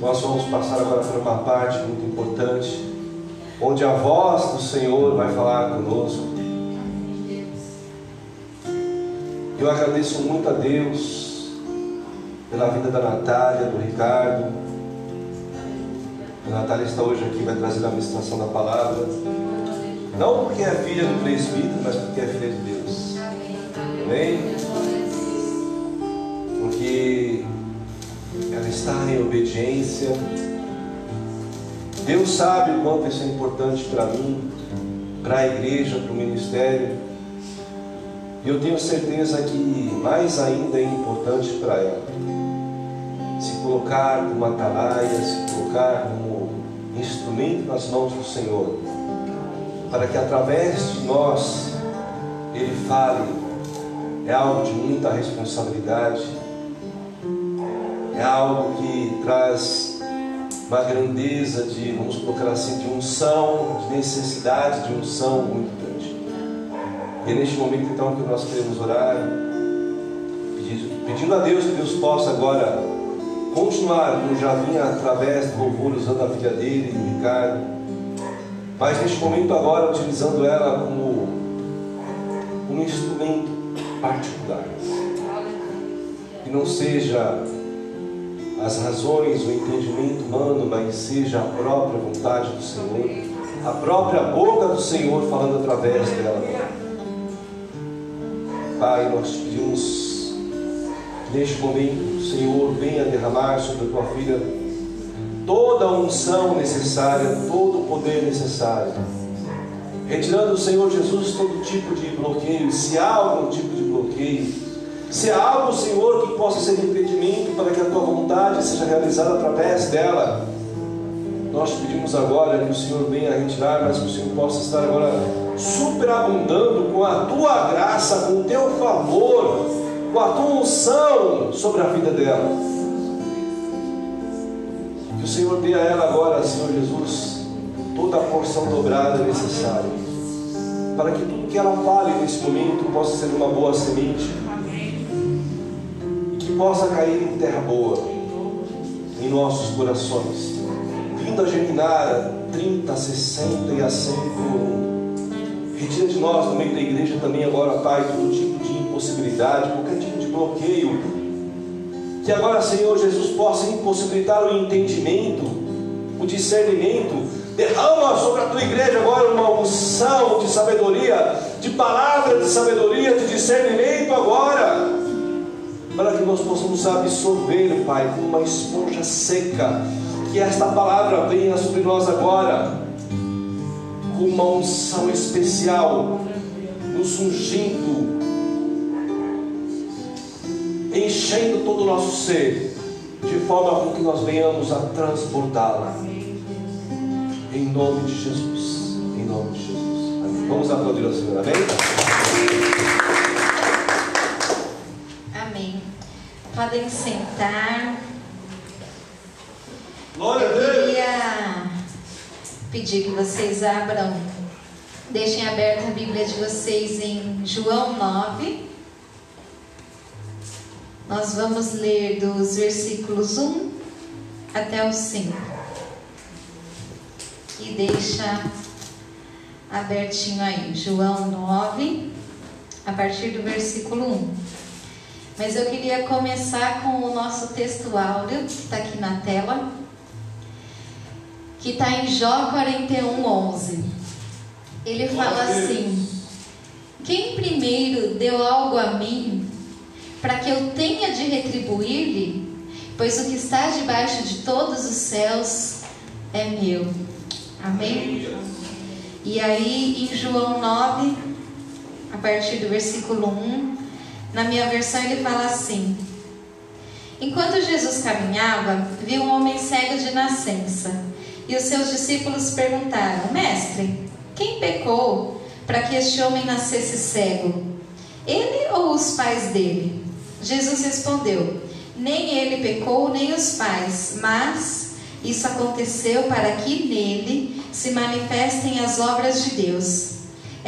Nós vamos passar agora por uma parte muito importante, onde a voz do Senhor vai falar conosco. Eu agradeço muito a Deus pela vida da Natália, do Ricardo. A Natália está hoje aqui, vai trazer a ministração da palavra. Não porque é filha do presbítero, mas porque é filha de Deus. Amém? Está em obediência. Deus sabe o quanto isso é importante para mim, para a igreja, para o ministério. E eu tenho certeza que mais ainda é importante para ela se colocar como atalaia, se colocar como instrumento nas mãos do Senhor, para que através de nós Ele fale. É algo de muita responsabilidade é algo que traz uma grandeza de, vamos colocar assim, de unção, de necessidade de unção muito grande. E neste momento então que nós queremos orar, pedindo a Deus que Deus possa agora continuar já vinha através do louvor usando a filha dele, o Ricardo, mas neste momento agora utilizando ela como um instrumento particular. Que não seja as razões, o entendimento humano, mas seja a própria vontade do Senhor, a própria boca do Senhor falando através dela. Pai, nós pedimos que neste momento o Senhor venha derramar sobre a tua filha toda a unção necessária, todo o poder necessário. Retirando o Senhor Jesus todo tipo de bloqueio, se há algum tipo de bloqueio, se há algo, Senhor, que possa ser impedimento para que a tua vontade seja realizada através dela, nós pedimos agora que o Senhor venha retirar, mas que o Senhor possa estar agora superabundando com a tua graça, com o teu favor, com a tua unção sobre a vida dela. Que o Senhor dê a ela agora, Senhor Jesus, toda a porção dobrada necessária, para que tudo que ela fale nesse momento possa ser uma boa semente possa cair em terra boa em nossos corações, vindo a germinar 30, 60 e a 100 por Retira de nós, no meio da igreja, também agora, Pai, todo tipo de impossibilidade, qualquer tipo de bloqueio. Que agora, Senhor Jesus, possa impossibilitar o entendimento, o discernimento. Derrama sobre a tua igreja agora uma unção de sabedoria, de palavra de sabedoria, de discernimento agora para que nós possamos absorver, Pai, como uma esponja seca. Que esta palavra venha sobre nós agora, com uma unção especial, nos ungindo, enchendo todo o nosso ser, de forma com que nós venhamos a transportá-la. Em nome de Jesus. Em nome de Jesus. Amém. Vamos aplaudir ao Senhor. Amém? Podem sentar. Glória a Deus. Eu queria pedir que vocês abram, deixem aberta a Bíblia de vocês em João 9. Nós vamos ler dos versículos 1 até o 5. E deixa abertinho aí, João 9, a partir do versículo 1. Mas eu queria começar com o nosso texto áureo, que está aqui na tela, que está em Jó 41, 11. Ele fala assim: Quem primeiro deu algo a mim, para que eu tenha de retribuir-lhe, pois o que está debaixo de todos os céus é meu. Amém? E aí, em João 9, a partir do versículo 1, na minha versão ele fala assim: Enquanto Jesus caminhava, viu um homem cego de nascença. E os seus discípulos perguntaram: Mestre, quem pecou para que este homem nascesse cego? Ele ou os pais dele? Jesus respondeu: Nem ele pecou, nem os pais, mas isso aconteceu para que nele se manifestem as obras de Deus.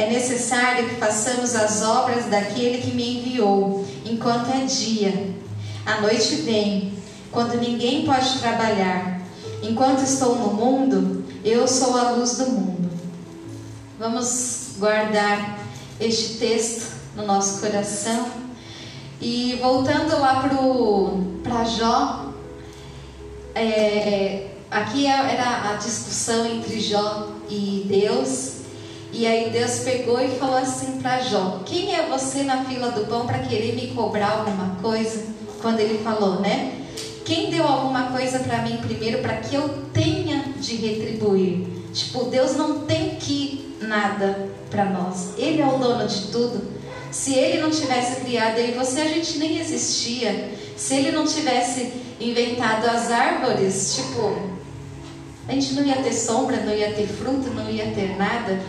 É necessário que façamos as obras daquele que me enviou, enquanto é dia. A noite vem, quando ninguém pode trabalhar. Enquanto estou no mundo, eu sou a luz do mundo. Vamos guardar este texto no nosso coração. E voltando lá para Jó, é, aqui era a discussão entre Jó e Deus. E aí Deus pegou e falou assim para Jó: Quem é você na fila do pão para querer me cobrar alguma coisa? Quando ele falou, né? Quem deu alguma coisa para mim primeiro para que eu tenha de retribuir? Tipo, Deus não tem que nada para nós. Ele é o dono de tudo. Se ele não tivesse criado eu e você, a gente nem existia. Se ele não tivesse inventado as árvores, tipo, a gente não ia ter sombra, não ia ter fruto, não ia ter nada,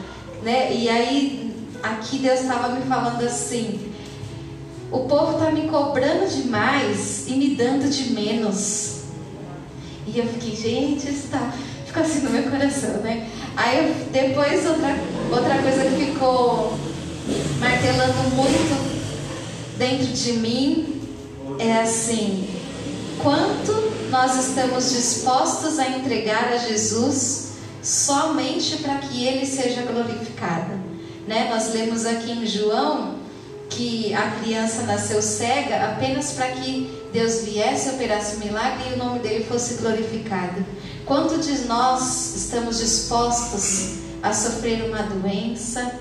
né? E aí aqui Deus estava me falando assim: o povo está me cobrando demais e me dando de menos. E eu fiquei, gente, isso tá, ficou assim no meu coração, né? Aí eu, depois outra, outra coisa que ficou martelando muito dentro de mim é assim, quanto nós estamos dispostos a entregar a Jesus somente para que ele seja glorificado. Né? Nós lemos aqui em João que a criança nasceu cega apenas para que Deus viesse, operasse o milagre e o nome dele fosse glorificado. Quanto de nós estamos dispostos a sofrer uma doença,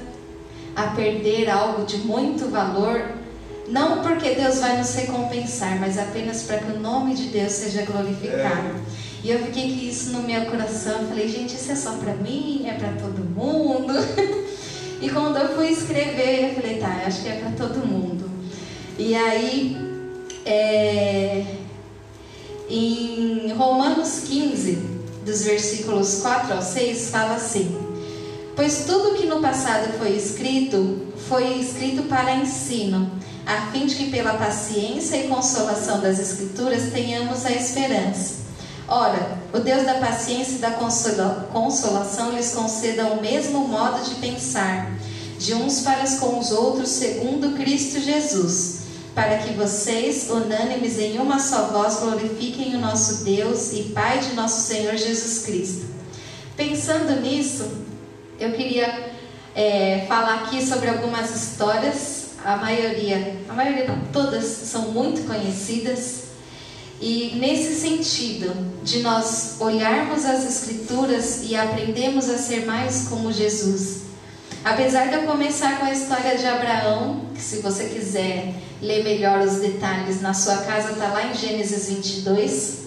a perder algo de muito valor, não porque Deus vai nos recompensar, mas apenas para que o nome de Deus seja glorificado. É. E eu fiquei com isso no meu coração, eu falei, gente, isso é só para mim, é para todo mundo. E quando eu fui escrever, eu falei, tá, acho que é para todo mundo. E aí, é, em Romanos 15, dos versículos 4 ao 6, fala assim: Pois tudo que no passado foi escrito, foi escrito para ensino, a fim de que pela paciência e consolação das Escrituras tenhamos a esperança. Ora, o Deus da paciência e da consolação lhes conceda o mesmo modo de pensar, de uns para com os outros, segundo Cristo Jesus, para que vocês, unânimes em uma só voz, glorifiquem o nosso Deus e Pai de nosso Senhor Jesus Cristo. Pensando nisso, eu queria é, falar aqui sobre algumas histórias, a maioria, a maioria todas são muito conhecidas e nesse sentido, de nós olharmos as Escrituras e aprendermos a ser mais como Jesus. Apesar de eu começar com a história de Abraão, que se você quiser ler melhor os detalhes na sua casa, está lá em Gênesis 22,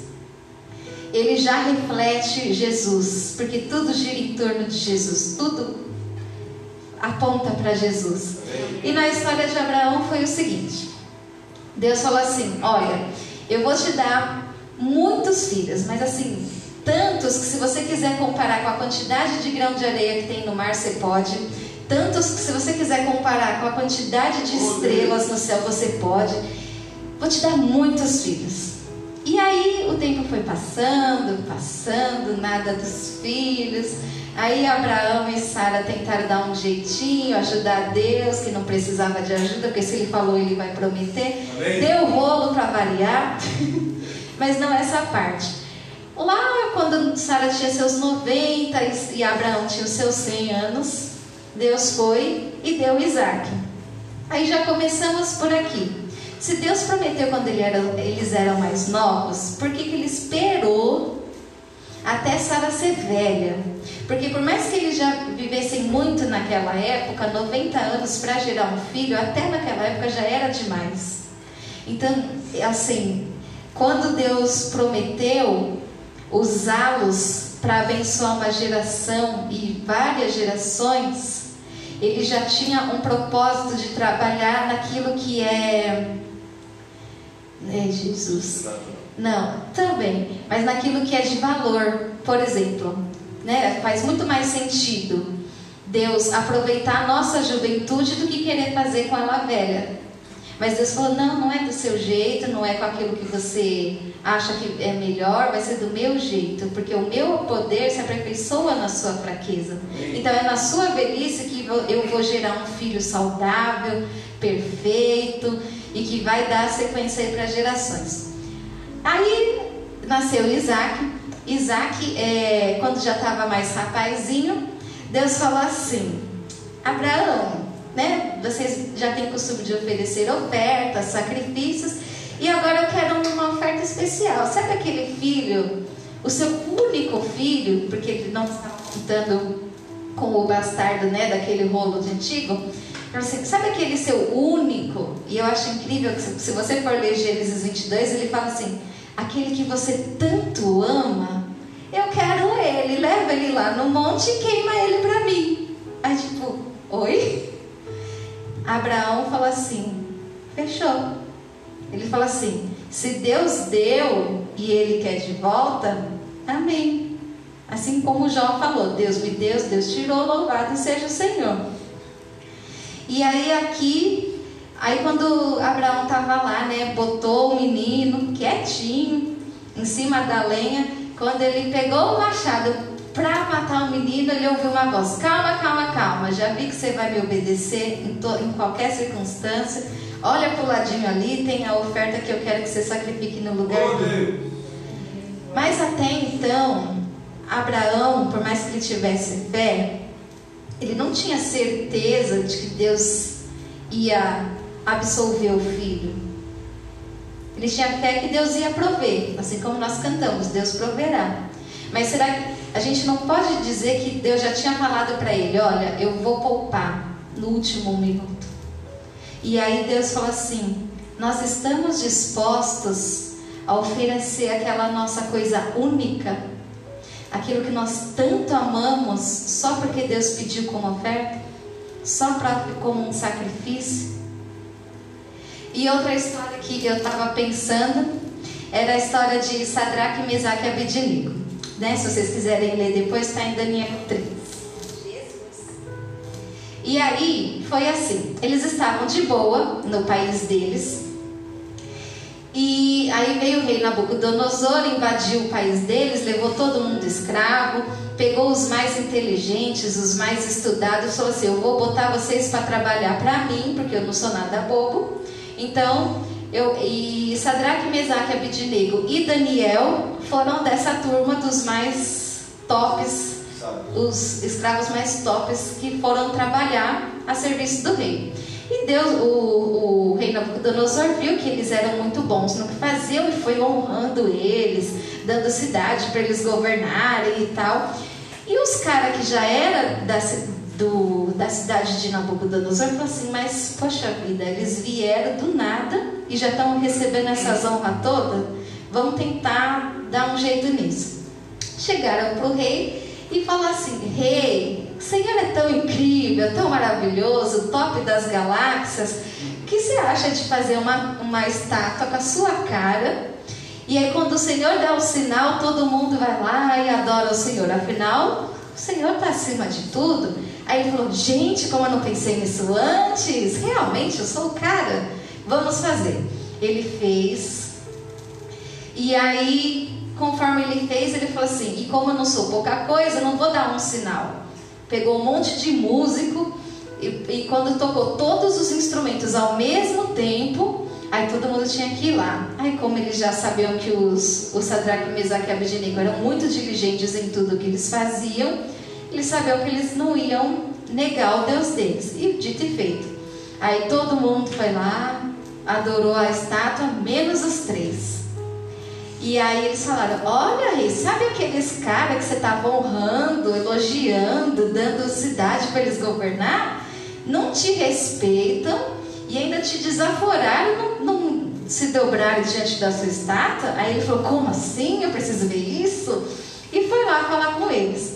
ele já reflete Jesus, porque tudo gira em torno de Jesus, tudo aponta para Jesus. E na história de Abraão foi o seguinte: Deus falou assim: Olha eu vou te dar muitos filhos, mas assim, tantos que se você quiser comparar com a quantidade de grão de areia que tem no mar, você pode. Tantos que se você quiser comparar com a quantidade de estrelas no céu, você pode. Vou te dar muitos filhos. E aí o tempo foi passando, passando, nada dos filhos. Aí Abraão e Sara tentaram dar um jeitinho, ajudar Deus, que não precisava de ajuda, porque se ele falou, ele vai prometer. Amém. Deu rolo para variar, mas não essa parte. Lá, quando Sara tinha seus 90 e Abraão tinha os seus 100 anos, Deus foi e deu Isaac. Aí já começamos por aqui. Se Deus prometeu quando eles eram mais novos, por que, que ele esperou até Sara ser velha? Porque por mais que eles já vivessem muito naquela época, 90 anos para gerar um filho, até naquela época já era demais. Então, assim, quando Deus prometeu usá-los para abençoar uma geração e várias gerações, ele já tinha um propósito de trabalhar naquilo que é. É Jesus. Não, também, mas naquilo que é de valor. Por exemplo, né? Faz muito mais sentido Deus aproveitar a nossa juventude do que querer fazer com ela velha. Mas Deus falou: não, não é do seu jeito, não é com aquilo que você acha que é melhor, vai ser do meu jeito, porque o meu poder se aperfeiçoa na sua fraqueza. Então é na sua velhice que eu vou gerar um filho saudável, perfeito e que vai dar sequência para gerações. Aí nasceu Isaac, Isaac, é, quando já estava mais rapazinho, Deus falou assim: Abraão, né? Vocês já têm costume de oferecer ofertas, sacrifícios, e agora eu quero uma oferta especial. Sabe aquele filho, o seu único filho, porque ele não está contando com o bastardo, né, daquele rolo de antigo? Assim, sabe aquele seu único? E eu acho incrível que se você for ler Gênesis 22, ele fala assim: aquele que você tanto ama, eu quero ele, leva ele lá no monte e queima ele para mim. Aí tipo, oi? Abraão fala assim: fechou. Ele fala assim: se Deus deu e ele quer de volta, amém. Assim como Jó falou: Deus me deu, Deus tirou, louvado seja o Senhor. E aí aqui, aí quando Abraão estava lá, né, botou o menino quietinho em cima da lenha, quando ele pegou o machado para matar o menino, ele ouviu uma voz: Calma, calma, calma. Já vi que você vai me obedecer em, em qualquer circunstância. Olha para o ladinho ali, tem a oferta que eu quero que você sacrifique no lugar dele. Mas até então, Abraão, por mais que ele tivesse fé, ele não tinha certeza de que Deus ia absolver o filho. Ele tinha fé que Deus ia prover, assim como nós cantamos, Deus proverá. Mas será que a gente não pode dizer que Deus já tinha falado para ele: Olha, eu vou poupar no último minuto? E aí Deus falou assim: Nós estamos dispostos a oferecer aquela nossa coisa única, aquilo que nós tanto amamos, só porque Deus pediu como oferta, só pra, como um sacrifício. E outra história que eu estava pensando era a história de Sadraque, Mesaque e Abednego. Né? Se vocês quiserem ler depois, está em Daniel 3. E aí foi assim: eles estavam de boa no país deles. E aí veio o rei Nabucodonosor, invadiu o país deles, levou todo mundo escravo, pegou os mais inteligentes, os mais estudados, falou assim: Eu vou botar vocês para trabalhar para mim, porque eu não sou nada bobo. Então, eu, e Sadraque, Mesaque, Abidinego e Daniel foram dessa turma dos mais tops, os escravos mais tops que foram trabalhar a serviço do rei. E Deus, o, o rei Nabucodonosor viu que eles eram muito bons no que faziam e foi honrando eles, dando cidade para eles governarem e tal. E os caras que já eram da, do, da cidade de Nabucodonosor falou assim: Mas, poxa vida, eles vieram do nada e já estão recebendo essas honras todas, vamos tentar dar um jeito nisso. Chegaram para o rei e falaram assim: Rei, o Senhor é tão incrível, tão maravilhoso, top das galáxias, que você acha de fazer uma, uma estátua com a sua cara? E aí, quando o Senhor dá o sinal, todo mundo vai lá e adora o Senhor. Afinal, o Senhor está acima de tudo. Aí ele falou: Gente, como eu não pensei nisso antes, realmente eu sou o cara, vamos fazer. Ele fez, e aí, conforme ele fez, ele falou assim: E como eu não sou pouca coisa, não vou dar um sinal. Pegou um monte de músico, e, e quando tocou todos os instrumentos ao mesmo tempo, Aí todo mundo tinha que ir lá. Aí como eles já sabiam que os, os Sadraque, Mesaque e Abednego eram muito diligentes em tudo que eles faziam, eles sabiam que eles não iam negar o Deus deles. E dito e feito. Aí todo mundo foi lá, adorou a estátua, menos os três. E aí eles falaram: Olha, rei, sabe aqueles caras que você estava honrando, elogiando, dando cidade para eles governar? Não te respeitam e ainda te desaforaram, não, não se dobraram diante da sua estátua. Aí ele falou: Como assim? Eu preciso ver isso? E foi lá falar com eles.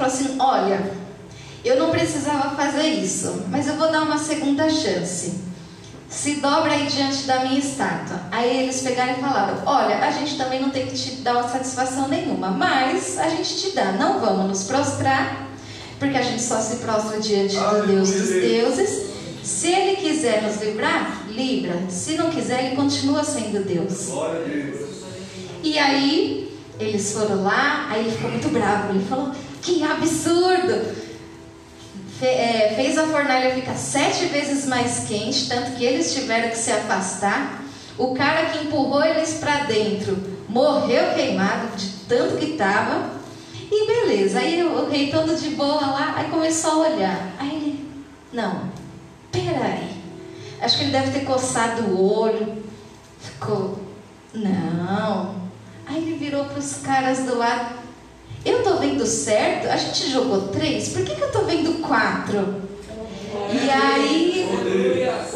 Falou assim: Olha, eu não precisava fazer isso, mas eu vou dar uma segunda chance. Se dobra aí diante da minha estátua. Aí eles pegaram e falaram: Olha, a gente também não tem que te dar uma satisfação nenhuma, mas a gente te dá. Não vamos nos prostrar, porque a gente só se prostra diante do Deus dos deuses. Se ele quiser nos livrar, livra. Se não quiser, ele continua sendo Deus. Glória a Deus. E aí eles foram lá, aí ele ficou muito bravo. Ele falou: Que absurdo! Fe, é, fez a fornalha ficar sete vezes mais quente, tanto que eles tiveram que se afastar. O cara que empurrou eles para dentro morreu queimado de tanto que estava. E beleza, aí o rei todo de boa lá, aí começou a olhar. Aí ele, não, peraí. Acho que ele deve ter coçado o olho. Ficou, não. Aí ele virou para os caras do lado. Eu tô vendo certo? A gente jogou três, por que, que eu tô vendo quatro? E aí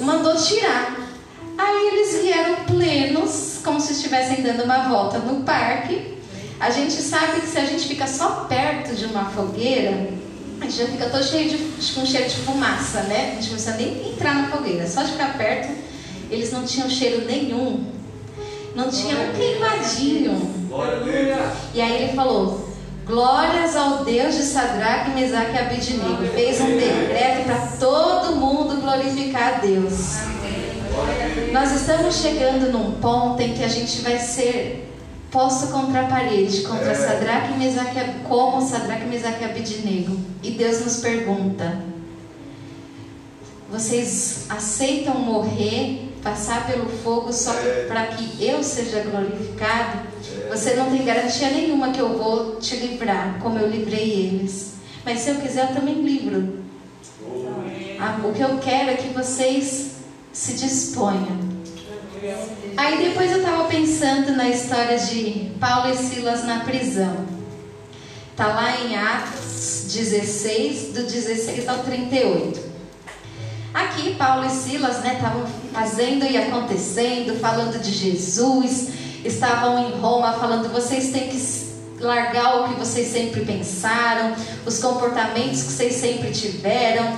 mandou tirar. Aí eles vieram plenos, como se estivessem dando uma volta no parque. A gente sabe que se a gente fica só perto de uma fogueira, a gente já fica todo cheio de, com cheiro de fumaça, né? A gente não precisa nem entrar na fogueira, só de ficar perto. Eles não tinham cheiro nenhum, não tinham um queimadinho. E aí ele falou: Glórias ao Deus de Sadraque, Mesaque e Abidnego. Fez um decreto para todo mundo glorificar a Deus. Nós estamos chegando num ponto em que a gente vai ser posto contra a parede, contra é. Sadraque, Mesaque, como Sadraque, Mesaque e Abidnego. E Deus nos pergunta: Vocês aceitam morrer, passar pelo fogo só é. para que eu seja glorificado? Você não tem garantia nenhuma que eu vou te livrar, como eu livrei eles. Mas se eu quiser, eu também livro. Ah, o que eu quero é que vocês se disponham. Aí depois eu estava pensando na história de Paulo e Silas na prisão. Está lá em Atos 16, do 16 ao 38. Aqui Paulo e Silas estavam né, fazendo e acontecendo, falando de Jesus, estavam em Roma falando, vocês têm que largar o que vocês sempre pensaram, os comportamentos que vocês sempre tiveram.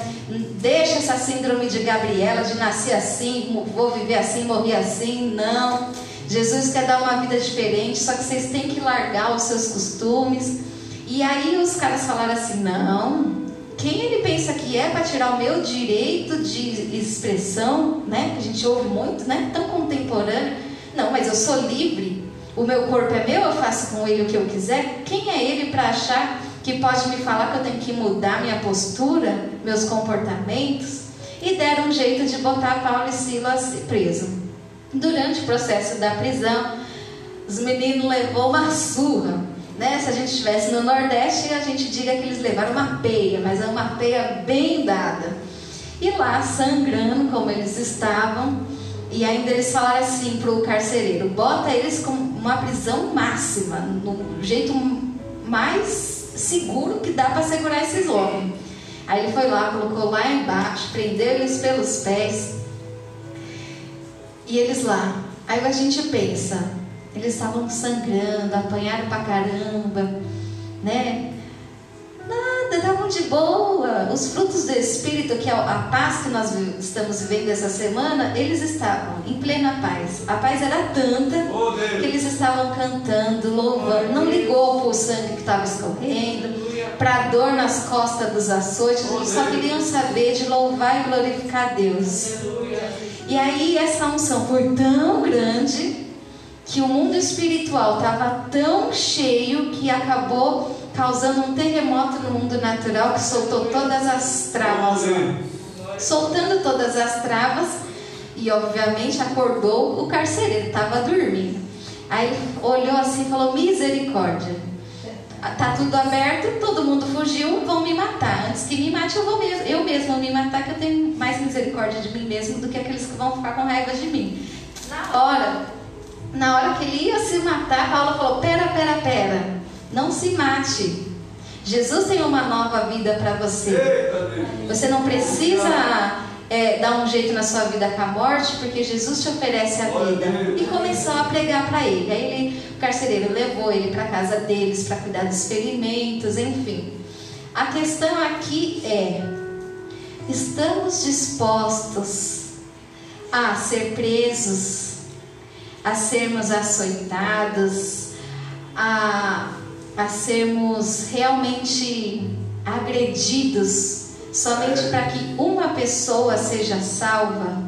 Deixa essa síndrome de Gabriela, de nascer assim, vou viver assim, morrer assim. Não. Jesus quer dar uma vida diferente, só que vocês têm que largar os seus costumes. E aí os caras falaram assim: não. Quem ele pensa que é para tirar o meu direito de expressão, né? Que a gente ouve muito, né? Tão contemporâneo. Não, mas eu sou livre o meu corpo é meu, eu faço com ele o que eu quiser. Quem é ele para achar que pode me falar que eu tenho que mudar minha postura, meus comportamentos? E deram um jeito de botar Paulo e Silas preso. Durante o processo da prisão, os meninos levou uma surra. Né? Se a gente estivesse no Nordeste, a gente diga que eles levaram uma peia, mas é uma peia bem dada. E lá, sangrando como eles estavam, e ainda eles falaram assim para o carcereiro: bota eles com uma prisão máxima, no jeito mais seguro que dá para segurar esses homens. Aí ele foi lá, colocou lá embaixo, prendeu eles pelos pés. E eles lá. Aí a gente pensa, eles estavam sangrando, apanharam pra caramba, né? Nada, estavam de boa. Os frutos do Espírito, que é a paz que nós estamos vivendo essa semana, eles estavam em plena paz. A paz era tanta que eles estavam cantando, louvando. Não ligou para o sangue que estava escorrendo, para a dor nas costas dos açoites. Eles só queriam saber de louvar e glorificar a Deus. E aí essa unção foi tão grande que o mundo espiritual estava tão cheio que acabou causando um terremoto no mundo natural que soltou todas as travas. Soltando todas as travas e obviamente acordou o carcereiro, estava dormindo. Aí olhou assim e falou: Misericórdia. Tá tudo aberto, todo mundo fugiu, vão me matar. Antes que me mate, eu vou mesmo, eu mesmo vou me matar, que eu tenho mais misericórdia de mim mesmo do que aqueles que vão ficar com raiva de mim. Na hora, na hora que ele ia se matar, Paulo falou: Pera, pera, pera. Não se mate. Jesus tem uma nova vida para você. Você não precisa é, dar um jeito na sua vida com a morte, porque Jesus te oferece a vida. E começou a pregar para ele. Aí ele, o carcereiro levou ele para casa deles para cuidar dos ferimentos, enfim. A questão aqui é: estamos dispostos a ser presos, a sermos açoitados, a a sermos realmente agredidos somente é. para que uma pessoa seja salva.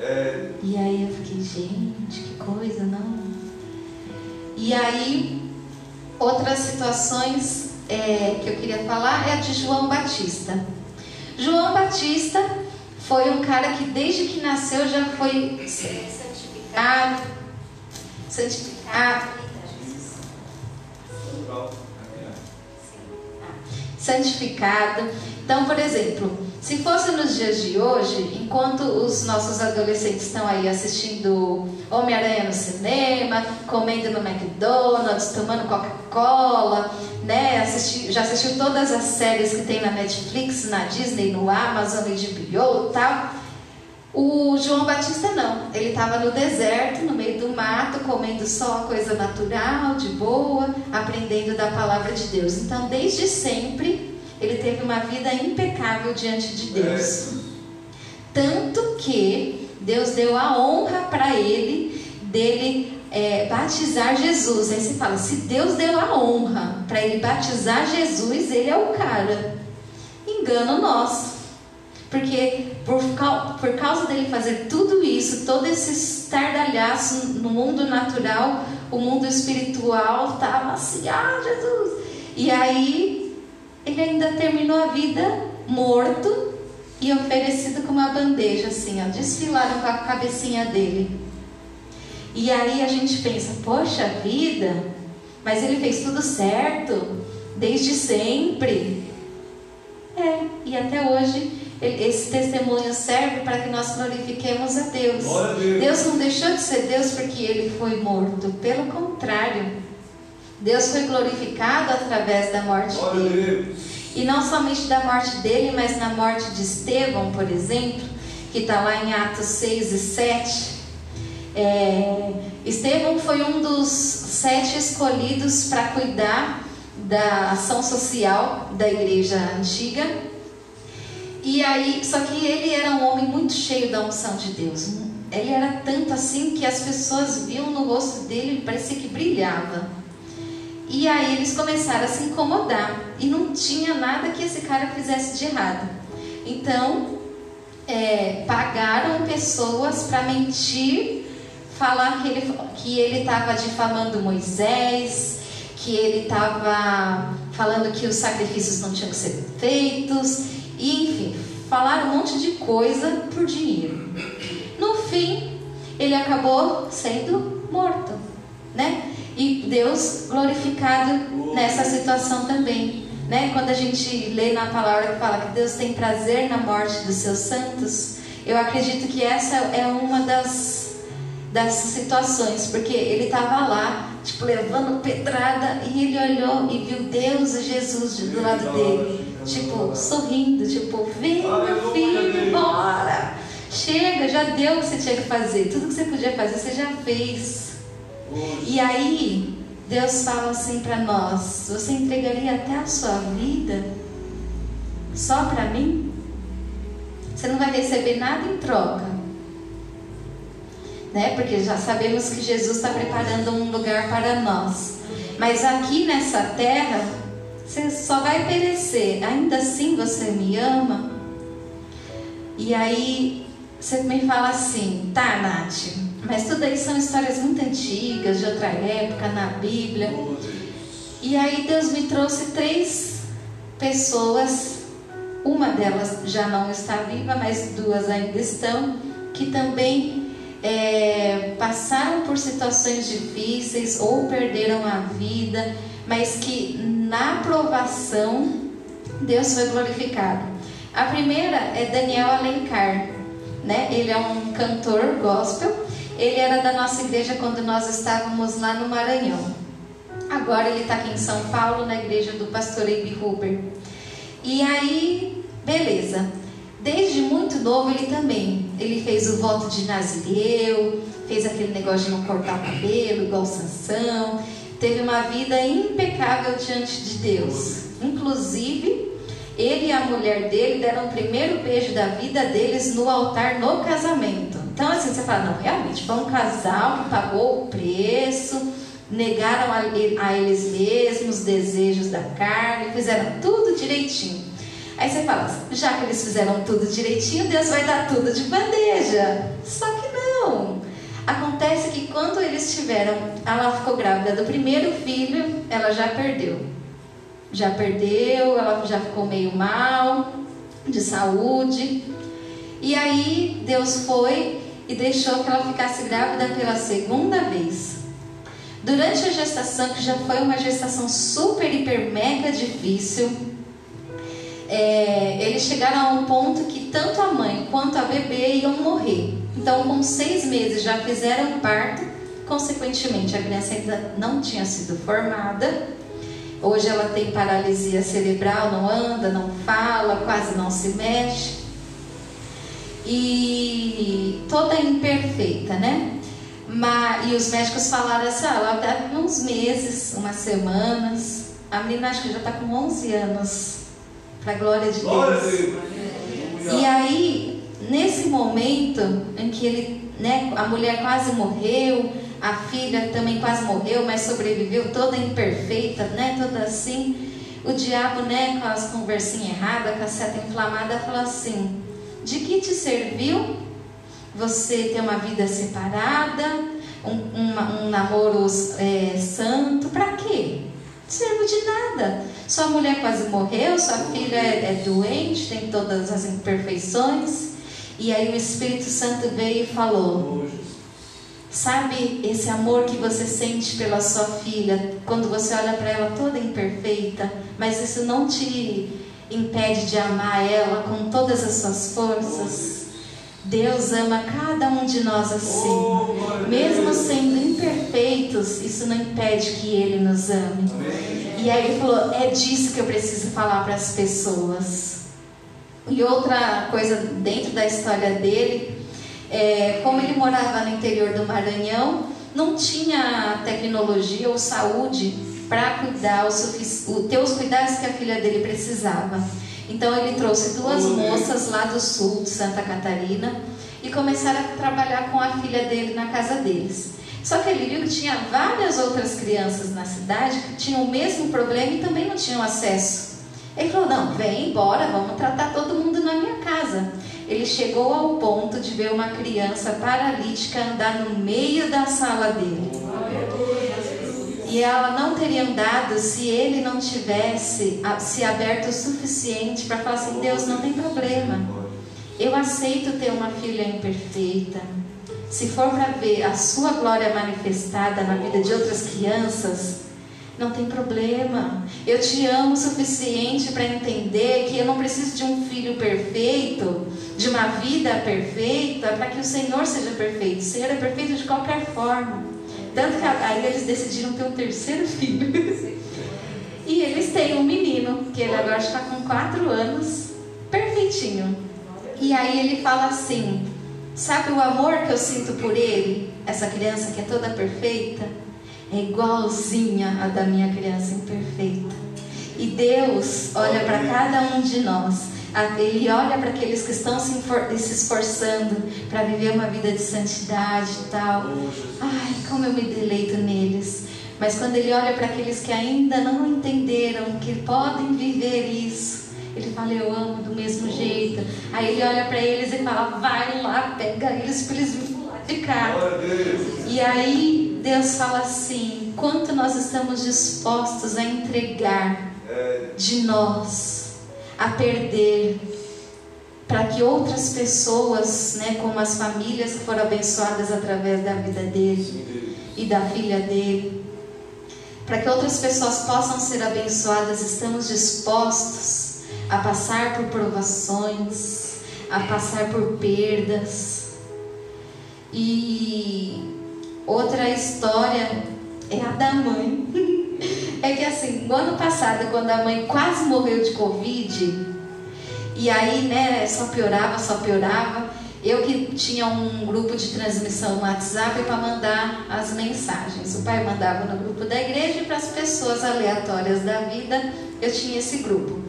É. E aí eu fiquei, gente, que coisa, não? E aí, outras situações é, que eu queria falar é a de João Batista. João Batista foi um cara que desde que nasceu já foi santificado, santificado Santificado. Então, por exemplo, se fosse nos dias de hoje, enquanto os nossos adolescentes estão aí assistindo Homem-Aranha no cinema, comendo no McDonald's, tomando Coca-Cola, né? Assisti, já assistiu todas as séries que tem na Netflix, na Disney, no Amazon, e HBO e tal. O João Batista não, ele estava no deserto, no meio do mato, comendo só coisa natural, de boa, aprendendo da palavra de Deus. Então, desde sempre, ele teve uma vida impecável diante de Deus. Tanto que Deus deu a honra para ele dele é, batizar Jesus. Aí você fala: se Deus deu a honra para ele batizar Jesus, ele é o cara. Engano nosso. Porque por, por causa dele fazer tudo isso, todo esse estardalhaço no mundo natural, o mundo espiritual estava assim, ah, Jesus. E aí ele ainda terminou a vida morto e oferecido com uma bandeja, assim, ó, desfilaram com a cabecinha dele. E aí a gente pensa, poxa vida, mas ele fez tudo certo, desde sempre. É, e até hoje esse testemunho serve para que nós glorifiquemos a Deus. Deus. Deus não deixou de ser Deus porque ele foi morto, pelo contrário. Deus foi glorificado através da morte Glória dele. E não somente da morte dele, mas na morte de Estevão, por exemplo, que está lá em Atos 6 e 7. É, Estevão foi um dos sete escolhidos para cuidar da ação social da igreja antiga. E aí, só que ele era um homem muito cheio da unção de Deus. Ele era tanto assim que as pessoas viam no rosto dele, parecia que brilhava. E aí eles começaram a se incomodar e não tinha nada que esse cara fizesse de errado. Então é, pagaram pessoas para mentir, falar que ele que ele estava difamando Moisés, que ele estava falando que os sacrifícios não tinham que ser feitos, e, enfim, falaram um monte de coisa por dinheiro. No fim, ele acabou sendo morto, né? e Deus glorificado nessa situação também. Né? Quando a gente lê na palavra que fala que Deus tem prazer na morte dos seus santos, eu acredito que essa é uma das, das situações, porque ele estava lá, tipo, levando pedrada, e ele olhou e viu Deus e Jesus do lado dele, tipo, sorrindo, tipo, vem meu filho, bora, chega, já deu o que você tinha que fazer, tudo que você podia fazer, você já fez. E aí, Deus fala assim para nós: Você entregaria até a sua vida só para mim? Você não vai receber nada em troca. Né? Porque já sabemos que Jesus está preparando um lugar para nós. Mas aqui nessa terra, você só vai perecer. Ainda assim você me ama? E aí você me fala assim, tá, Nath, mas tudo aí são histórias muito antigas, de outra época, na Bíblia. E aí Deus me trouxe três pessoas, uma delas já não está viva, mas duas ainda estão, que também é, passaram por situações difíceis ou perderam a vida, mas que na provação Deus foi glorificado. A primeira é Daniel Alencar, né? Ele é um cantor gospel ele era da nossa igreja quando nós estávamos lá no Maranhão. Agora ele está aqui em São Paulo, na igreja do pastor Abe Huber. E aí, beleza. Desde muito novo ele também. Ele fez o voto de Nazireu, fez aquele negócio de não cortar o cabelo, igual Sansão. Teve uma vida impecável diante de Deus. Inclusive, ele e a mulher dele deram o primeiro beijo da vida deles no altar no casamento. Então, assim, você fala, não, realmente, foi um casal que pagou o preço, negaram a, a eles mesmos os desejos da carne, fizeram tudo direitinho. Aí você fala, já que eles fizeram tudo direitinho, Deus vai dar tudo de bandeja. Só que. Acontece que quando eles tiveram, ela ficou grávida do primeiro filho, ela já perdeu. Já perdeu, ela já ficou meio mal de saúde. E aí Deus foi e deixou que ela ficasse grávida pela segunda vez. Durante a gestação, que já foi uma gestação super, hiper, mega difícil, é, eles chegaram a um ponto que tanto a mãe quanto a bebê iam morrer. Então, com seis meses já fizeram parto, consequentemente a criança ainda não tinha sido formada. Hoje ela tem paralisia cerebral, não anda, não fala, quase não se mexe. E toda imperfeita, né? Mas, e os médicos falaram assim: ah, ela deve uns meses, umas semanas. A menina acho que já está com 11 anos. Para a glória de Deus. E aí, nesse momento em que ele, né, a mulher quase morreu, a filha também quase morreu, mas sobreviveu toda imperfeita, né, toda assim. O diabo, né, com as conversinhas erradas, com a seta inflamada, falou assim: De que te serviu você ter uma vida separada, um, um, um namoro é, santo? Para quê? Não serve de nada. Sua mulher quase morreu, sua filha é, é doente, tem todas as imperfeições. E aí o Espírito Santo veio e falou: Sabe esse amor que você sente pela sua filha, quando você olha para ela toda imperfeita, mas isso não te impede de amar ela com todas as suas forças? Deus ama cada um de nós assim. Mesmo sendo imperfeitos, isso não impede que Ele nos ame. E aí ele falou: é disso que eu preciso falar para as pessoas. E outra coisa dentro da história dele, é, como ele morava no interior do Maranhão, não tinha tecnologia ou saúde para cuidar o, o, ter os cuidados que a filha dele precisava. Então ele trouxe duas moças lá do sul de Santa Catarina e começaram a trabalhar com a filha dele na casa deles. Só que ele viu que tinha várias outras crianças na cidade que tinham o mesmo problema e também não tinham acesso. Ele falou: Não, vem embora, vamos tratar todo mundo na minha casa. Ele chegou ao ponto de ver uma criança paralítica andar no meio da sala dele. E ela não teria andado se ele não tivesse se aberto o suficiente para falar assim: Deus, não tem problema. Eu aceito ter uma filha imperfeita. Se for para ver a sua glória manifestada na vida de outras crianças, não tem problema. Eu te amo o suficiente para entender que eu não preciso de um filho perfeito, de uma vida perfeita, para que o Senhor seja perfeito. O Senhor é perfeito de qualquer forma. Tanto que aí eles decidiram ter um terceiro filho. e eles têm um menino, que ele agora está com quatro anos, perfeitinho. E aí ele fala assim: Sabe o amor que eu sinto por ele? Essa criança que é toda perfeita é igualzinha a da minha criança imperfeita. E Deus olha para cada um de nós. Ele olha para aqueles que estão se, esforçando para viver uma vida de santidade e tal. Ai, como eu me deleito neles. Mas quando ele olha para aqueles que ainda não entenderam que podem viver isso, ele fala, eu amo do mesmo jeito. Aí ele olha para eles e fala, vai lá, pega eles para eles de cá. E aí Deus fala assim: quanto nós estamos dispostos a entregar de nós, a perder, para que outras pessoas, né, como as famílias que foram abençoadas através da vida dele e da filha dele, para que outras pessoas possam ser abençoadas, estamos dispostos a passar por provações, a passar por perdas. E outra história é a da mãe. É que assim, no ano passado, quando a mãe quase morreu de Covid, e aí, né, só piorava, só piorava. Eu que tinha um grupo de transmissão no WhatsApp para mandar as mensagens. O pai mandava no grupo da igreja e para as pessoas aleatórias da vida, eu tinha esse grupo.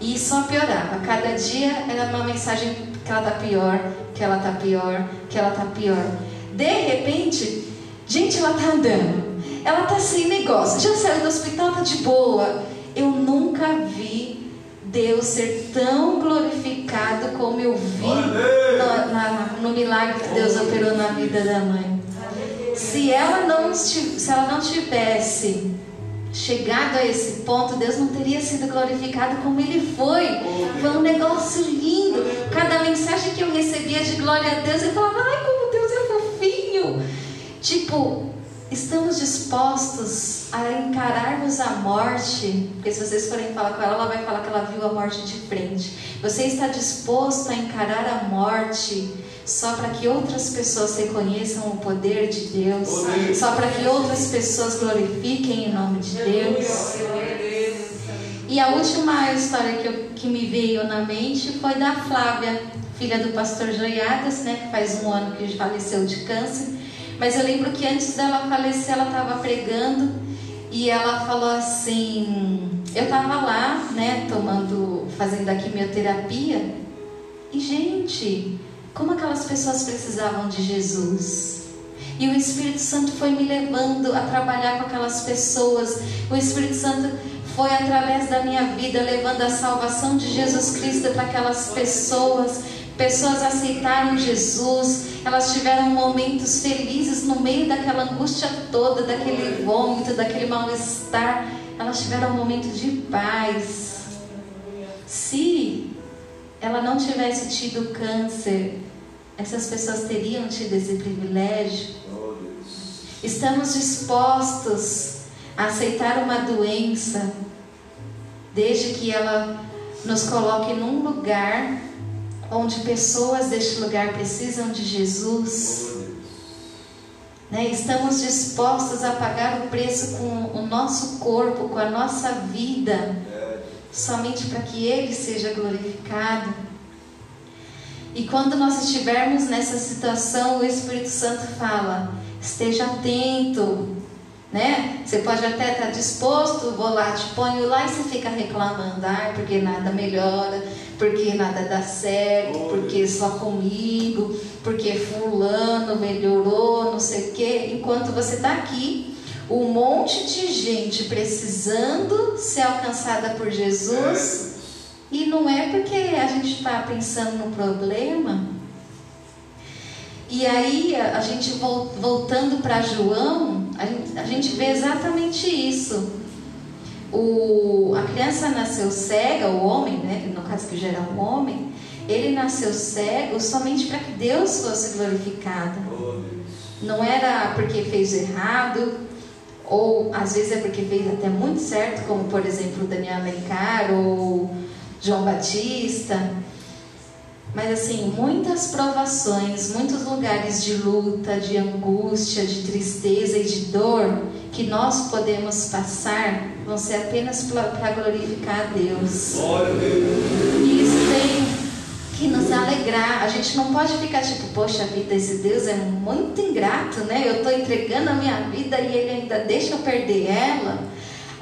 E só piorava. Cada dia era uma mensagem ela tá pior, que ela tá pior, que ela tá pior. De repente, gente, ela tá andando. Ela tá sem negócio. Já saiu do hospital, tá de boa. Eu nunca vi Deus ser tão glorificado como eu vi no, na, no milagre que Deus operou na vida da mãe. Se ela não, se ela não tivesse chegado a esse ponto, Deus não teria sido glorificado como ele foi. Foi um negócio lindo. Cada mensagem que eu recebia de glória a Deus, eu falava, ai, como Deus é fofinho. Tipo, Estamos dispostos a encararmos a morte? Porque se vocês forem falar com ela, ela vai falar que ela viu a morte de frente. Você está disposto a encarar a morte só para que outras pessoas reconheçam o poder de Deus? Só para que outras pessoas glorifiquem em nome de Deus? E a última história que, eu, que me veio na mente foi da Flávia, filha do pastor Joiadas, né, que faz um ano que faleceu de câncer. Mas eu lembro que antes dela falecer, ela estava pregando e ela falou assim: eu estava lá, né, tomando, fazendo a quimioterapia, e gente, como aquelas pessoas precisavam de Jesus. E o Espírito Santo foi me levando a trabalhar com aquelas pessoas. O Espírito Santo foi através da minha vida levando a salvação de Jesus Cristo para aquelas pessoas. Pessoas aceitaram Jesus, elas tiveram momentos felizes no meio daquela angústia toda, daquele vômito, daquele mal-estar. Elas tiveram um momento de paz. Se ela não tivesse tido câncer, essas pessoas teriam tido esse privilégio? Estamos dispostos a aceitar uma doença, desde que ela nos coloque num lugar onde pessoas deste lugar precisam de Jesus. Né? Estamos dispostos a pagar o preço com o nosso corpo, com a nossa vida, somente para que Ele seja glorificado. E quando nós estivermos nessa situação, o Espírito Santo fala: esteja atento, né? Você pode até estar disposto, vou lá, te ponho lá e você fica reclamando, ah, porque nada melhora, porque nada dá certo, porque só comigo, porque fulano melhorou, não sei o quê. Enquanto você está aqui, um monte de gente precisando ser alcançada por Jesus, e não é porque a gente está pensando no problema. E aí, a gente voltando para João, a gente, vê exatamente isso o, a criança nasceu cega, o homem, né, no caso que já era um homem, ele nasceu cego somente para que Deus fosse glorificado. Não era porque fez errado, ou às vezes é porque fez até muito certo, como por exemplo Daniel Alencar ou João Batista. Mas assim, muitas provações, muitos lugares de luta, de angústia, de tristeza e de dor que nós podemos passar vão ser apenas para glorificar a Deus. E isso tem que nos alegrar. A gente não pode ficar tipo, poxa vida, esse Deus é muito ingrato, né? Eu estou entregando a minha vida e ele ainda deixa eu perder ela.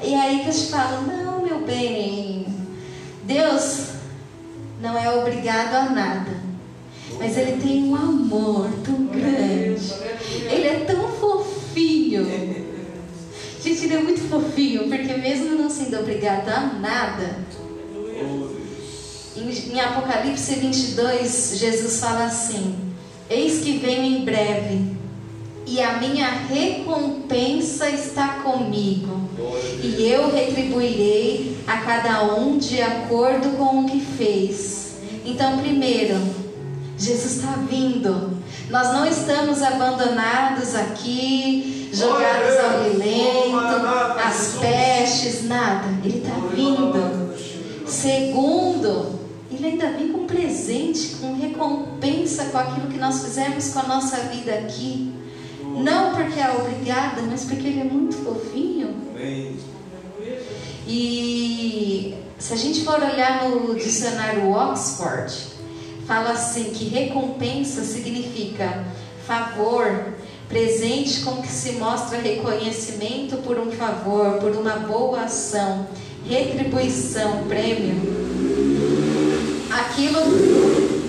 E aí que eu te falo, não, meu bem, Deus não é obrigado a nada. Mas ele tem um amor tão grande. Ele é tão fofinho. Gente, ele é muito fofinho, porque mesmo não sendo obrigado a nada, em, em Apocalipse 22, Jesus fala assim: Eis que venho em breve, e a minha recompensa está comigo, e eu retribuirei a cada um de acordo com o que fez. Então, primeiro, Jesus está vindo. Nós não estamos abandonados aqui, jogados ao relento, as pestes, nada. Ele está vindo. Segundo, ele ainda vem com presente, com recompensa com aquilo que nós fizemos com a nossa vida aqui. Não porque é obrigada, mas porque ele é muito fofinho. E se a gente for olhar no dicionário Oxford, fala assim que recompensa significa favor, presente com que se mostra reconhecimento por um favor, por uma boa ação, retribuição, prêmio. Aquilo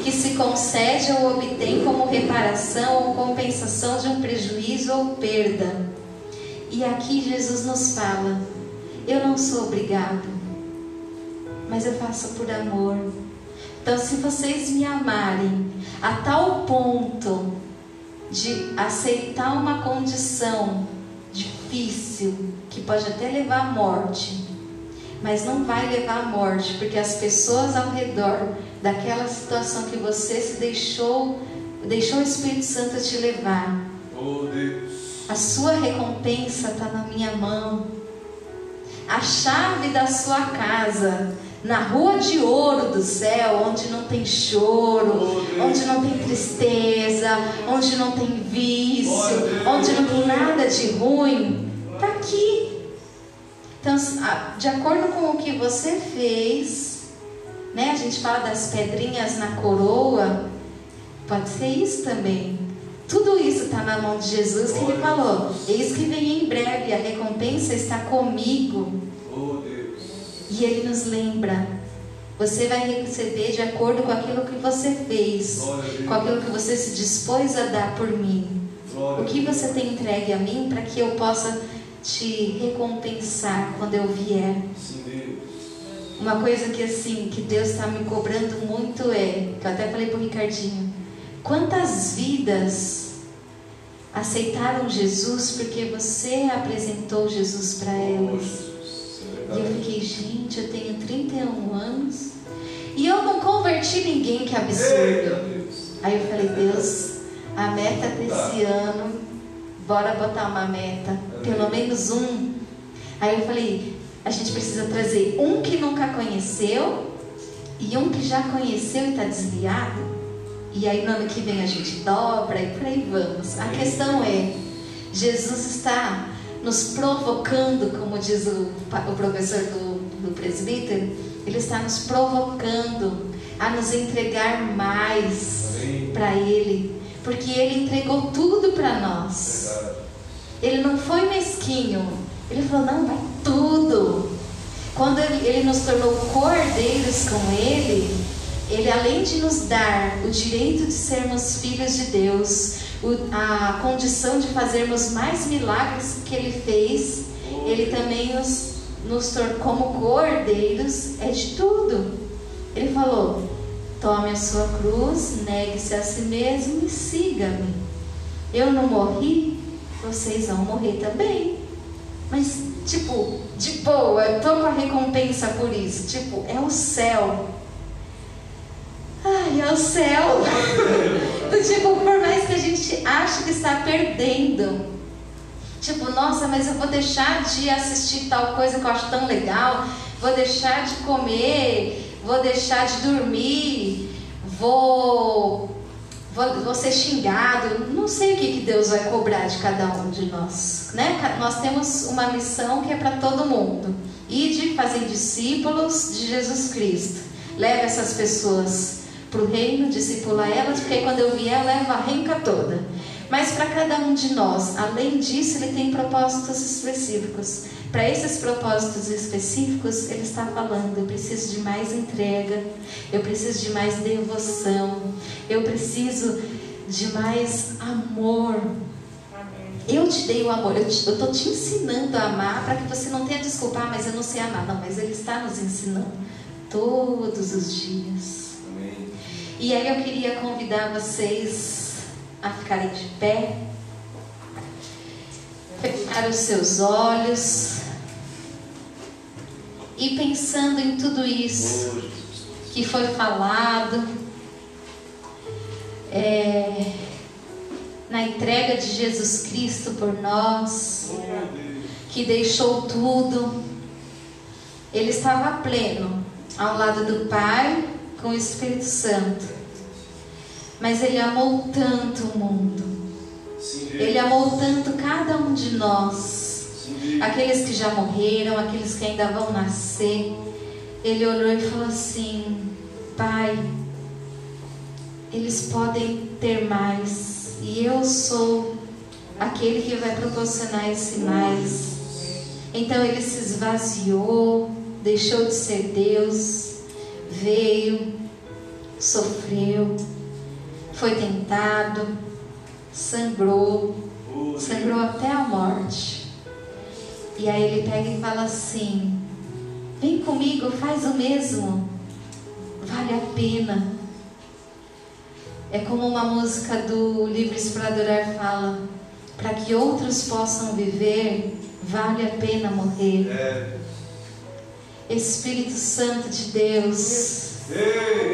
que se concede ou obtém como reparação ou compensação de um prejuízo ou perda. E aqui Jesus nos fala: eu não sou obrigado, mas eu faço por amor. Então, se vocês me amarem a tal ponto de aceitar uma condição difícil, que pode até levar à morte, mas não vai levar à morte, porque as pessoas ao redor daquela situação que você se deixou, deixou o Espírito Santo te levar. Oh. A sua recompensa está na minha mão. A chave da sua casa na rua de ouro do céu, onde não tem choro, onde não tem tristeza, onde não tem vício, onde não tem nada de ruim, está aqui. Então, de acordo com o que você fez, né? A gente fala das pedrinhas na coroa, pode ser isso também. Tudo isso está na mão de Jesus que ele falou. Eis que vem em breve, a recompensa está comigo. E ele nos lembra: você vai receber de acordo com aquilo que você fez, com aquilo que você se dispôs a dar por mim. O que você tem entregue a mim para que eu possa te recompensar quando eu vier? Uma coisa que assim, que Deus está me cobrando muito é, que eu até falei para o Ricardinho, quantas vidas aceitaram Jesus porque você apresentou Jesus para elas? E eu fiquei, gente, eu tenho 31 anos e eu não converti ninguém, que absurdo. Aí eu falei, Deus, a meta desse ano, bora botar uma meta, pelo menos um. Aí eu falei, a gente precisa trazer um que nunca conheceu e um que já conheceu e está desviado. E aí no ano que vem a gente dobra e por aí vamos. A questão é, Jesus está nos provocando, como diz o, o professor do, do presbítero, ele está nos provocando a nos entregar mais para Ele, porque Ele entregou tudo para nós. Ele não foi mesquinho, Ele falou: não, vai tudo. Quando ele, ele nos tornou cordeiros com Ele, Ele além de nos dar o direito de sermos filhos de Deus, a condição de fazermos mais milagres que ele fez, ele também nos, nos tornou como cordeiros, é de tudo. Ele falou: tome a sua cruz, negue-se a si mesmo e siga-me. Eu não morri, vocês vão morrer também. Mas, tipo, de boa, eu tô com a recompensa por isso. Tipo, é o céu. Ai, é o céu. tipo, por mais que a gente ache que está perdendo. Tipo, nossa, mas eu vou deixar de assistir tal coisa que eu acho tão legal, vou deixar de comer, vou deixar de dormir, vou, vou, ser xingado. Não sei o que, que Deus vai cobrar de cada um de nós. Né? Nós temos uma missão que é para todo mundo. E de fazer discípulos de Jesus Cristo. Leve essas pessoas para o reino, discipula elas, porque quando eu vier, leva a renca toda. Mas para cada um de nós, além disso, ele tem propósitos específicos. Para esses propósitos específicos, ele está falando: eu preciso de mais entrega, eu preciso de mais devoção, eu preciso de mais amor. Eu te dei o amor, eu estou te ensinando a amar para que você não tenha desculpa, ah, mas eu não sei amar. Não, mas ele está nos ensinando todos os dias. E aí eu queria convidar vocês a ficarem de pé, fechar os seus olhos e pensando em tudo isso que foi falado, é, na entrega de Jesus Cristo por nós, que deixou tudo, ele estava pleno ao lado do Pai com o Espírito Santo. Mas Ele amou tanto o mundo. Ele amou tanto cada um de nós. Aqueles que já morreram, aqueles que ainda vão nascer. Ele olhou e falou assim: Pai, eles podem ter mais. E eu sou aquele que vai proporcionar esse mais. Então ele se esvaziou, deixou de ser Deus veio, sofreu, foi tentado, sangrou, sangrou até a morte. E aí ele pega e fala assim: Vem comigo, faz o mesmo, vale a pena. É como uma música do livro Explorador fala: para que outros possam viver, vale a pena morrer. É. Espírito Santo de Deus,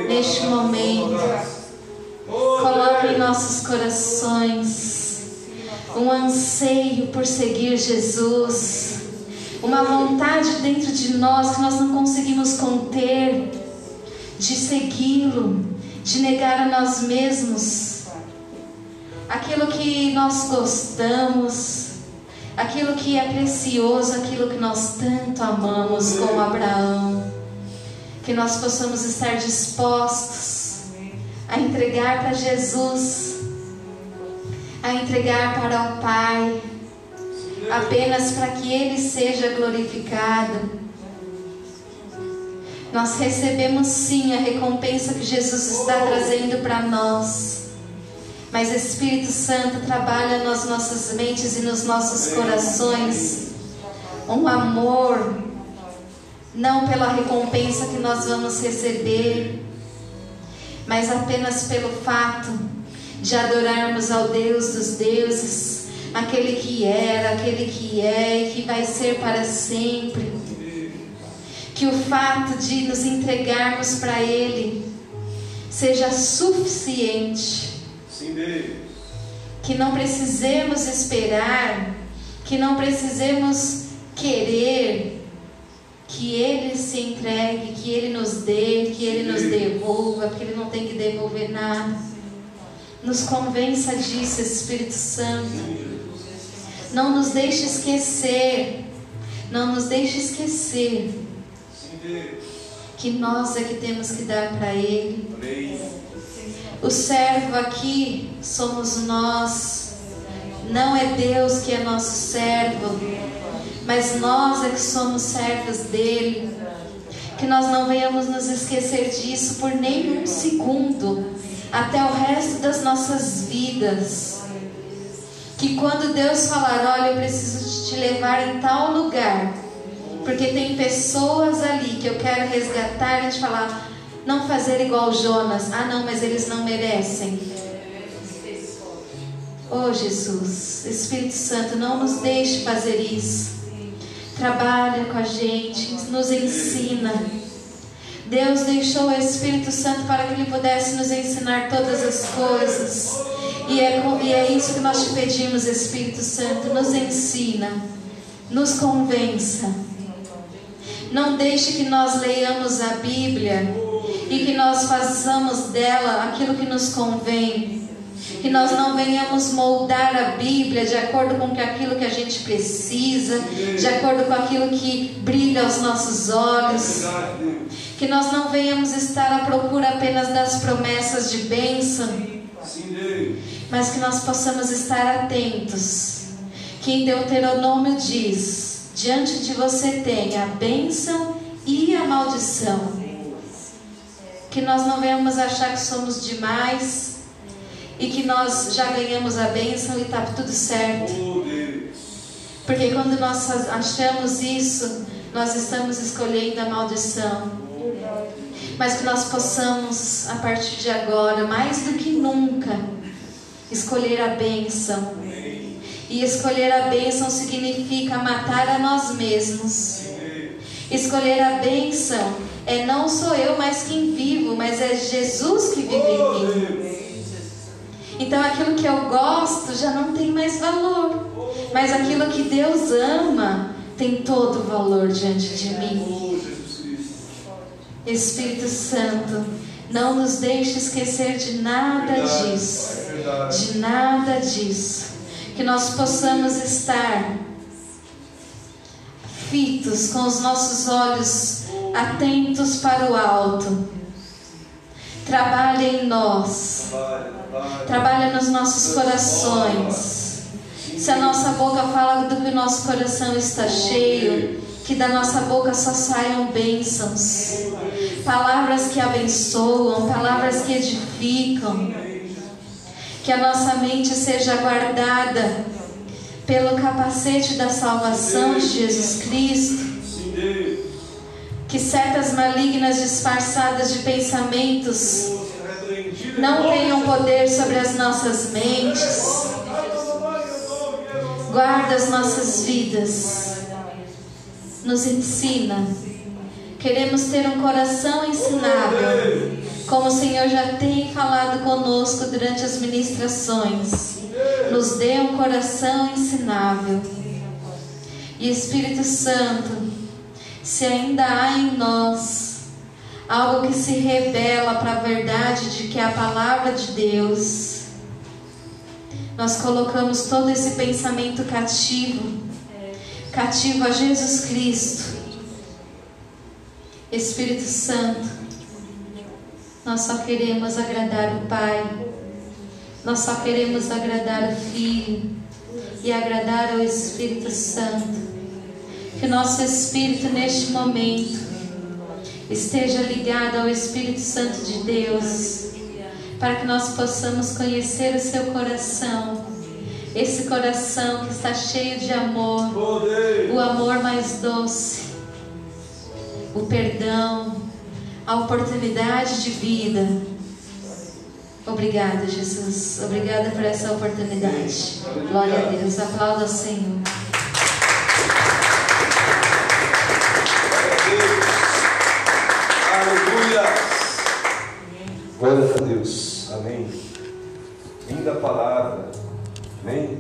neste momento, coloque em nossos corações um anseio por seguir Jesus, uma vontade dentro de nós que nós não conseguimos conter, de segui-lo, de negar a nós mesmos, aquilo que nós gostamos, aquilo que é precioso, aquilo que nós tanto amamos, como Abraão, que nós possamos estar dispostos a entregar para Jesus, a entregar para o Pai, apenas para que Ele seja glorificado. Nós recebemos sim a recompensa que Jesus está trazendo para nós. Mas Espírito Santo trabalha nas nossas mentes e nos nossos corações um amor, não pela recompensa que nós vamos receber, mas apenas pelo fato de adorarmos ao Deus dos deuses, aquele que era, aquele que é e que vai ser para sempre. Que o fato de nos entregarmos para Ele seja suficiente. Que não precisemos esperar, que não precisemos querer que Ele se entregue, que Ele nos dê, que Ele nos devolva, porque Ele não tem que devolver nada. Nos convença disso, Espírito Santo. Não nos deixe esquecer, não nos deixe esquecer que nós é que temos que dar para Ele. O servo aqui somos nós, não é Deus que é nosso servo, mas nós é que somos servos dele. Que nós não venhamos nos esquecer disso por nenhum segundo, até o resto das nossas vidas. Que quando Deus falar, olha, eu preciso te levar em tal lugar, porque tem pessoas ali que eu quero resgatar e te falar, não fazer igual Jonas. Ah, não, mas eles não merecem. Oh Jesus, Espírito Santo, não nos deixe fazer isso. Trabalha com a gente, nos ensina. Deus deixou o Espírito Santo para que Ele pudesse nos ensinar todas as coisas. E é, e é isso que nós te pedimos, Espírito Santo. Nos ensina, nos convença. Não deixe que nós leiamos a Bíblia e que nós façamos dela aquilo que nos convém. Que nós não venhamos moldar a Bíblia de acordo com aquilo que a gente precisa, de acordo com aquilo que brilha aos nossos olhos. Que nós não venhamos estar à procura apenas das promessas de bênção, mas que nós possamos estar atentos. Que em Deuteronômio diz: diante de você tem a bênção e a maldição que nós não venhamos achar que somos demais e que nós já ganhamos a bênção e está tudo certo. Porque quando nós achamos isso, nós estamos escolhendo a maldição. Mas que nós possamos, a partir de agora, mais do que nunca, escolher a bênção. E escolher a bênção significa matar a nós mesmos. Escolher a bênção é não sou eu mais quem vivo, mas é Jesus que vive em mim. Então aquilo que eu gosto já não tem mais valor, mas aquilo que Deus ama tem todo o valor diante de mim. Espírito Santo, não nos deixe esquecer de nada disso, de nada disso, que nós possamos estar fitos com os nossos olhos atentos para o alto. Trabalha em nós. Trabalha nos nossos corações. Se a nossa boca fala do que o nosso coração está cheio, que da nossa boca só saiam bênçãos. Palavras que abençoam, palavras que edificam. Que a nossa mente seja guardada pelo capacete da salvação de Jesus Cristo que certas malignas disfarçadas de pensamentos não tenham poder sobre as nossas mentes. Guarda as nossas vidas. Nos ensina. Queremos ter um coração ensinável, como o Senhor já tem falado conosco durante as ministrações. nos dê um coração ensinável. E Espírito Santo, se ainda há em nós algo que se revela para a verdade de que é a palavra de Deus, nós colocamos todo esse pensamento cativo, cativo a Jesus Cristo. Espírito Santo, nós só queremos agradar o Pai, nós só queremos agradar o Filho e agradar ao Espírito Santo. Que nosso espírito neste momento esteja ligado ao Espírito Santo de Deus para que nós possamos conhecer o seu coração. Esse coração que está cheio de amor, o amor mais doce, o perdão, a oportunidade de vida. Obrigada, Jesus. Obrigada por essa oportunidade. Glória a Deus. Aplauda ao Senhor. Glória a Deus. Amém. Linda palavra. Amém.